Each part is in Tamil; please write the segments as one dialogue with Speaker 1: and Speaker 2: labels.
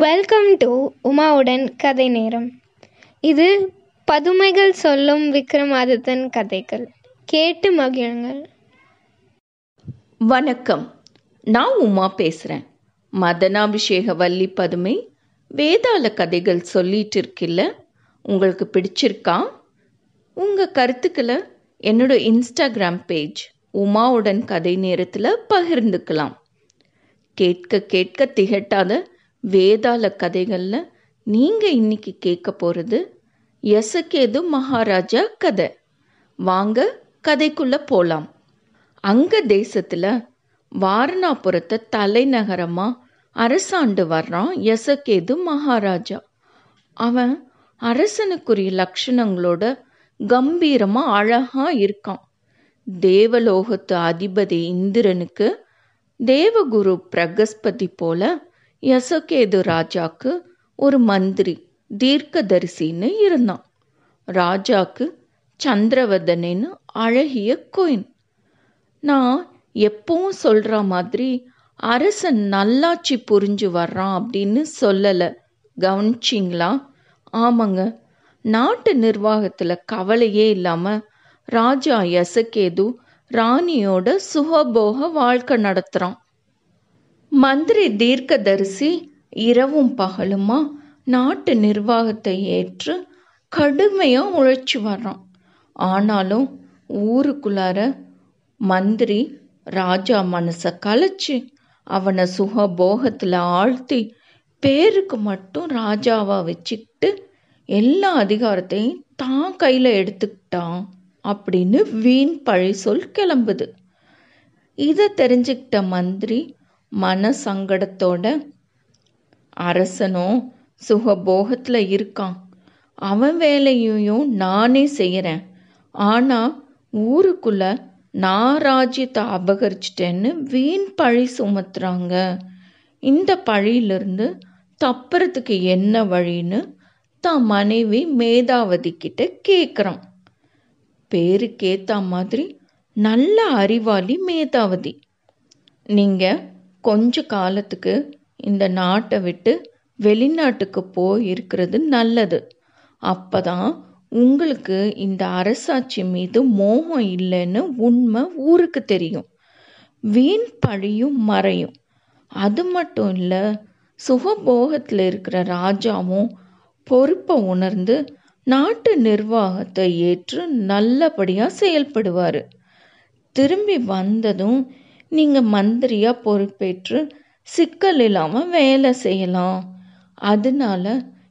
Speaker 1: வெல்கம் டு உமாவுடன் கதை நேரம். இது பதுமைகள் சொல்லும் விக்ரமாதித்தன் கதைகள். கேட்டு மகிழுங்கள்.
Speaker 2: வணக்கம். நான் உமா பேசுகிறேன் மதனாபிஷேக வள்ளி பதுமை வேதாள கதைகள் சொல்லிட்டு இருக்கில்ல உங்களுக்கு பிடிச்சிருக்கா? உங்கள் கருத்துக்களை என்னோட இன்ஸ்டாகிராம் பேஜ் உமாவுடன் கதை நேரத்தில் பகிர்ந்துக்கலாம். கேட்க கேட்க திகட்டாத வேதாள கதைகளில் நீங்கள் இன்னைக்கு கேட்க போகிறது எசக்கேது மகாராஜா கதை. வாங்க கதைக்குள்ளே போகலாம் அங்க தேசத்தில் வாரணாபுரத்தை தலைநகரமாக அரசாண்டு வர்றான் எசக்கேது மகாராஜா. அவன் அரசனுக்குரிய லட்சணங்களோட கம்பீரமாக அழகாக இருக்கான். தேவலோகத்து அதிபதி இந்திரனுக்கு தேவகுரு பிரகஸ்பதி போல யசகேது ராஜாக்கு ஒரு மந்திரி தீர்க்கதரிசின்னு இருந்தான். ராஜாக்கு சந்திரவதனன்னு அழகிய கோயின். நான் எப்பவும் சொல்கிற மாதிரி அரசன் நல்லாட்சி புரிஞ்சு வர்றான் அப்படின்னு சொல்லலை. கவனிச்சிங்களா? ஆமாங்க. நாட்டு நிர்வாகத்தில் கவலையே இல்லாமல் ராஜா யசகேது ராணியோட சுகபோக வாழ்க்கை நடத்துகிறான் மந்திரி தீர்க்கதரிசி இரவும் பகலுமா? நாட்டு நிர்வாகத்தை ஏற்று கடுமையாக உழைச்சி வர்றான். ஆனாலும் ஊருக்குள்ளார மந்திரி ராஜா மனசை கலைச்சி அவனை சுகபோகத்தில் ஆழ்த்தி பேருக்கு மட்டும் ராஜாவாக வச்சுக்கிட்டு எல்லா அதிகாரத்தையும் தான் கையில் எடுத்துக்கிட்டான் அப்படின்னு வீண் பழி சொல் கிளம்புது. இதை தெரிஞ்சுக்கிட்ட மந்திரி மன சங்கடத்தோட அரசனும் சுகபோகத்தில் இருக்கான். அவன் வேலையையும் நானே செய்கிறேன் ஆனால் ஊருக்குள்ள நான் ராஜ்யத்தை அபகரிச்சிட்டேன்னு வீண் பழி சுமத்துறாங்க. இந்த பழியிலிருந்து தப்புறதுக்கு என்ன வழின்னு தான் மனைவி மேதாவதி கிட்ட கேட்குறான் பேருக்கேத்த மாதிரி நல்ல அறிவாளி மேதாவதி. நீங்கள் கொஞ்ச காலத்துக்கு இந்த நாட்டை விட்டு வெளிநாட்டுக்கு போய் இருக்கிறது நல்லது. அப்பதான் உங்களுக்கு இந்த அரசாட்சி மீது மோகம் இல்லைன்னு உண்மை ஊருக்கு தெரியும். வீண் பழியும் மறையும். அது மட்டும் இல்லை சுகபோகத்தில் இருக்கிற ராஜாவும் பொறுப்பை உணர்ந்து நாட்டு நிர்வாகத்தை ஏற்று நல்லபடியாக செயல்படுவார். திரும்பி வந்ததும் நீங்கள் மந்திரியாக பொறுப்பேற்று சிக்கல் இல்லாமல் வேலை செய்யலாம். அதனால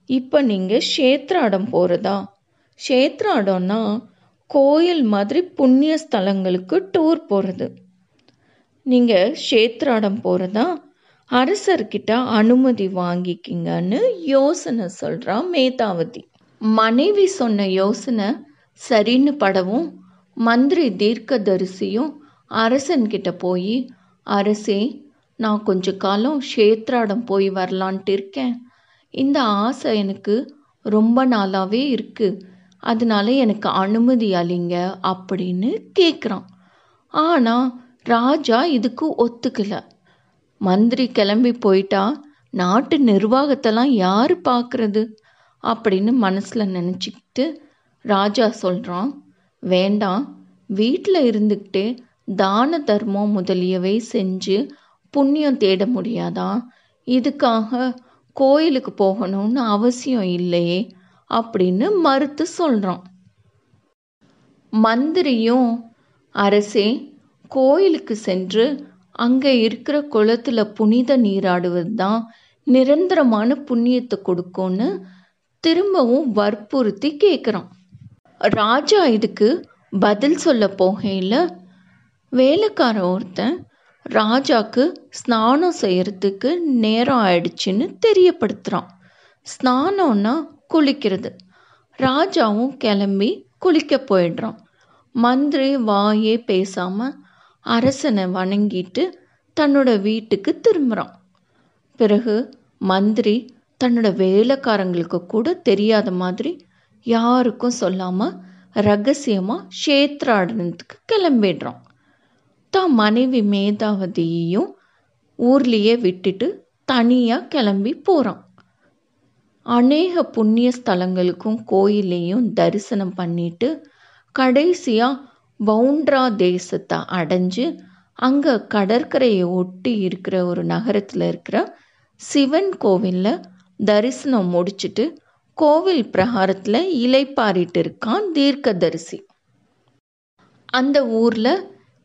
Speaker 2: இப்போ நீங்கள் க்ஷேத்ராடம் போகிறதா க்ஷேத்ராடம்னா கோயில் மாதிரி புண்ணிய ஸ்தலங்களுக்கு டூர் போகிறது நீங்கள் க்ஷேத்ராடம் போகிறதா அரசர்கிட்ட அனுமதி வாங்கிக்கிங்கன்னு யோசனை சொல்கிறா மேதாவதி. மனைவி சொன்ன யோசனை சரின்னு படவும் மந்திரி தீர்க்கதரிசியும் அரசன்கிட்ட போய் அரசே நான் கொஞ்ச காலம் க்ஷேத்ராடம் போய் வரலான்ட்டு இருக்கேன். இந்த ஆசை எனக்கு ரொம்ப நாளாகவே இருக்குது அதனால எனக்கு அனுமதி அளிங்க அப்படின்னு கேட்குறான் ஆனால் ராஜா இதுக்கு ஒத்துக்கலை. மந்திரி கிளம்பி போயிட்டா நாட்டு நிர்வாகத்தெல்லாம் யார் பார்க்குறது அப்படின்னு மனசில் நினச்சிக்கிட்டு ராஜா சொல்கிறான் வேண்டாம் வீட்டில் இருந்துக்கிட்டே தான தர்மம் முதலியவை செஞ்சு புண்ணியம் தேட முடியாதா? இதுக்காக கோயிலுக்கு போகணும்னு அவசியம் இல்லையே அப்படின்னு மறுத்து சொல்கிறான் மந்திரியும் அரசே கோயிலுக்கு சென்று அங்கே இருக்கிற குளத்தில் புனித நீராடுவது தான் நிரந்தரமான புண்ணியத்தை கொடுக்கும்னு திரும்பவும் வற்புறுத்தி கேட்குறான் ராஜா இதுக்கு பதில் சொல்ல போகையில் வேலைக்காரன் ஒருத்தன் ராஜாக்கு ஸ்நானம் செய்கிறதுக்கு நேரம் ஆயிடுச்சுன்னு தெரியப்படுத்துகிறான் ஸ்நானம்னா குளிக்கிறது. ராஜாவும் கிளம்பி குளிக்க போயிடுறான். மந்திரி வாயே பேசாமல் அரசனை வணங்கிட்டு தன்னோட வீட்டுக்கு திரும்புகிறான் பிறகு மந்திரி தன்னோட வேலைக்காரங்களுக்கு கூட தெரியாத மாதிரி யாருக்கும் சொல்லாமல் ரகசியமாக க்ஷேத்ராடனத்துக்கு கிளம்பிடுறான். தான் மனைவி மேதாவதியையும் ஊர்லேயே விட்டுட்டு தனியாக கிளம்பி போகிறான் அநேக புண்ணிய ஸ்தலங்களுக்கும் கோயிலையும் தரிசனம் பண்ணிட்டு கடைசியாக பவுண்ட்ரா தேசத்தை அடைஞ்சு அங்கே கடற்கரையை ஒட்டி இருக்கிற ஒரு நகரத்தில் இருக்கிற சிவன் கோவிலில் தரிசனம் முடிச்சுட்டு கோவில் பிரகாரத்தில் இலைப்பாரிட்டு இருக்கான் தீர்க்கதரிசி. அந்த ஊரில்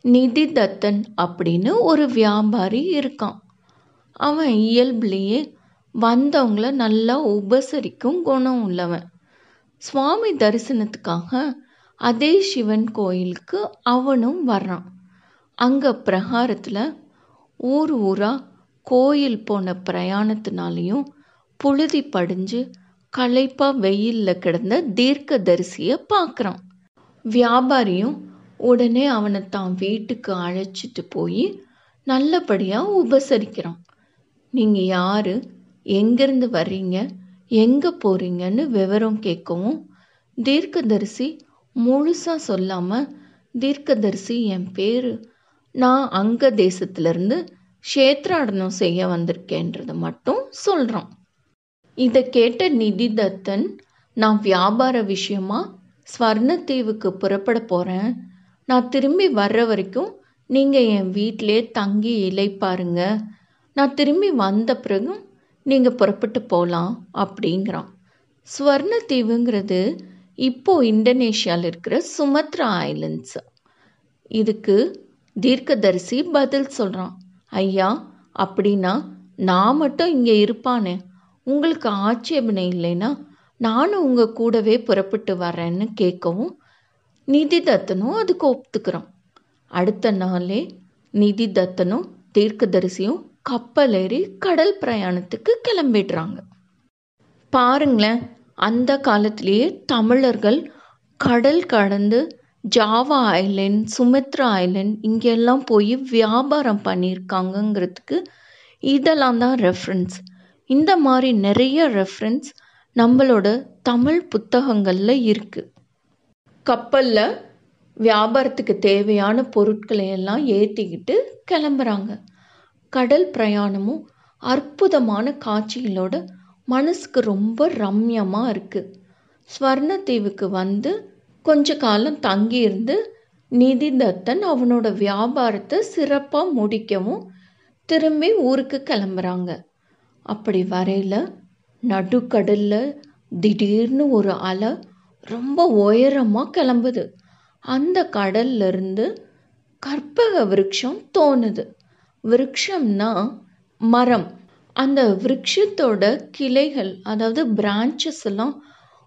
Speaker 2: நிதி தத்தன் அப்படின்னு ஒரு வியாபாரி இருக்கான். அவன் இயல்புலேயே வந்தவங்கள நல்லா உபசரிக்கும் குணம் உள்ளவன். சுவாமி தரிசனத்துக்காக அதே சிவன் கோயிலுக்கு அவனும் வர்றான். அங்கே பிரகாரத்தில் ஊர் ஊராக கோயில் போன பிரயாணத்தினாலையும் புழுதி படிஞ்சு களைப்பாக வெயிலில் கிடந்த தீர்க்க தரிசியை பார்க்குறான் வியாபாரியும் உடனே அவனை தான் வீட்டுக்கு அழைச்சிட்டு போய் நல்லபடியாக உபசரிக்கிறான். நீங்கள் யார்? எங்கேருந்து வர்றீங்க? எங்கே போகிறீங்கன்னு விவரம் கேட்கவும் தீர்க்கதரிசி முழுசாக சொல்லாமல் தீர்க்கதரிசி என் பேர். நான் அங்க தேசத்திலிருந்து க்ஷேத்ராடனம் செய்ய வந்திருக்கேன்றதை மட்டும் சொல்கிறான் இதை கேட்ட நிதி தத்தன் நான் வியாபார விஷயமா ஸ்வர்ணத்தீவுக்கு புறப்பட போகிறேன் நான் திரும்பி வர்ற வரைக்கும் நீங்கள் என் வீட்டிலே தங்கி இலைப்பாருங்க நான் திரும்பி வந்த பிறகும் நீங்கள் புறப்பட்டு போகலாம் அப்படிங்கிறான். ஸ்வர்ணத்தீவுங்கிறது இப்போ இந்தோனேஷியாவில் இருக்கிற சுமத்ரா ஐலண்ட்ஸ். இதுக்கு தீர்க்கதரிசி பதில் சொல்கிறான் ஐயா அப்படின்னா நான் மட்டும் இங்கே இருப்பானே. உங்களுக்கு ஆட்சேபனை இல்லைன்னா நானும் உங்கள் கூடவே புறப்பட்டு வரேன்னு கேட்கவும் நிதி தத்தனும் அதுக்கு ஒப்புத்துக்கிறான் அடுத்த நாளே நிதி தத்தனும் தீர்க்கதரிசியும் கப்பல் ஏறி கடல் பிரயாணத்துக்கு கிளம்பிடுறாங்க. பாருங்களேன் அந்த காலத்திலேயே தமிழர்கள் கடல் கடந்து ஜாவா ஐலண்ட் சுமித்ரா ஐலண்ட் இங்கெல்லாம் போய் வியாபாரம் பண்ணியிருக்காங்கங்கிறதுக்கு இதெல்லாம் தான் ரெஃபரன்ஸ் இந்த மாதிரி நிறைய ரெஃபரன்ஸ் நம்மளோட தமிழ் புத்தகங்களில் இருக்குது கப்பலில் வியாபாரத்துக்கு தேவையான பொருட்களை எல்லாம் ஏற்றிக்கிட்டு கிளம்புறாங்க. கடல் பிரயாணமும் அற்புதமான காட்சிகளோட மனசுக்கு ரொம்ப ரம்யமாக இருக்குது ஸ்வர்ணத்தீவுக்கு வந்து கொஞ்ச காலம் தங்கியிருந்து நிதிதத்தன் அவனோட வியாபாரத்தை சிறப்பாக முடிக்கவும் திரும்பி ஊருக்கு கிளம்புறாங்க. அப்படி வரையில் நடுக்கடலில் திடீர்னு ஒரு அலை ரொம்ப உயரமாக கிளம்புது. அந்த கடல்லிருந்து கற்பக விருட்சம் தோணுது. விருட்சம்னா மரம். அந்த விருட்சத்தோட கிளைகள் அதாவது பிரான்ச்சஸ் எல்லாம்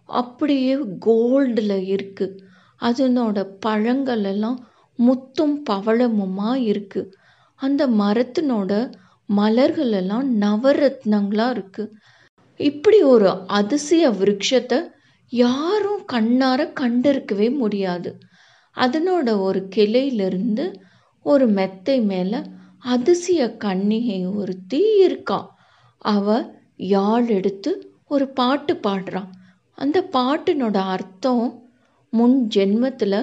Speaker 2: அப்படியே கோல்டில் இருக்குது அதனோட பழங்கள் எல்லாம் முத்தும் பவளமுமா இருக்குது அந்த மரத்தினோட மலர்கள் எல்லாம் நவரத்னங்களாக இருக்குது இப்படி ஒரு அதிசய விருட்சத்தை யாரும் கண்ணார கண்டிருக்கவே முடியாது. அதனோட ஒரு கிளையிலிருந்து ஒரு மெத்தை மேலே அதிசய கன்னிகை ஒருத்தி இருக்கா. அவ யாழ் எடுத்து ஒரு பாட்டு பாடுறான். அந்த பாட்டினோட அர்த்தம் முன் ஜென்மத்தில்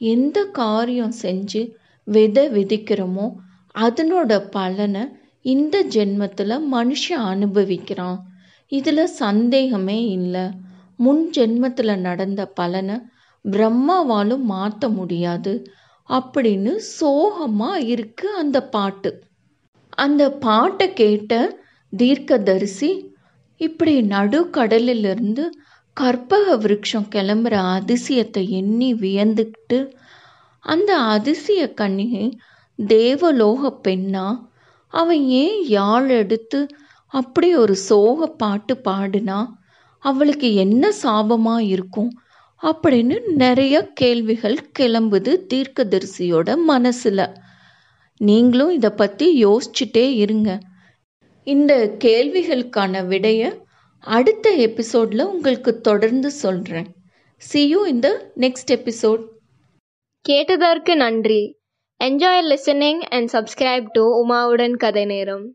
Speaker 2: எந்த காரியம் செஞ்சு விதை விதிக்கிறோமோ அதனோட பலனை இந்த ஜென்மத்தில் மனுஷன் அனுபவிக்கிறான். இதில் சந்தேகமே இல்லை. முன் ஜென்மத்தில் நடந்த பலனை பிரம்மாவாலும் மாற்ற முடியாது அப்படின்னு சோகமாக இருக்கு அந்த பாட்டு. அந்த பாட்டை கேட்ட தீர்க்கதரிசி இப்படி நடுக்கடலிலிருந்து கற்பக விருட்சம் கிளம்புற அதிசயத்தை எண்ணி வியந்துக்கிட்டு அந்த அதிசய கன்னிகை தேவலோக பெண்ணா அவன் ஏன் யாழ் எடுத்து அப்படி ஒரு சோக பாட்டு பாடினா அவளுக்கு என்ன சாபமா இருக்கும் அப்படின்னு நிறைய கேள்விகள் கிளம்புது தீர்க்கதரிசியோட மனசுல. நீங்களும் இதை பத்தி யோசிச்சுட்டே இருங்க. இந்த கேள்விகளுக்கான விடைய அடுத்த எபிசோட்ல உங்களுக்கு தொடர்ந்து சொல்றேன். See இந்த நெக்ஸ்ட் எபிசோட் next
Speaker 1: கேட்டதற்கு நன்றி. Enjoy listening and subscribe to உமாவுடன் கதை நேரம்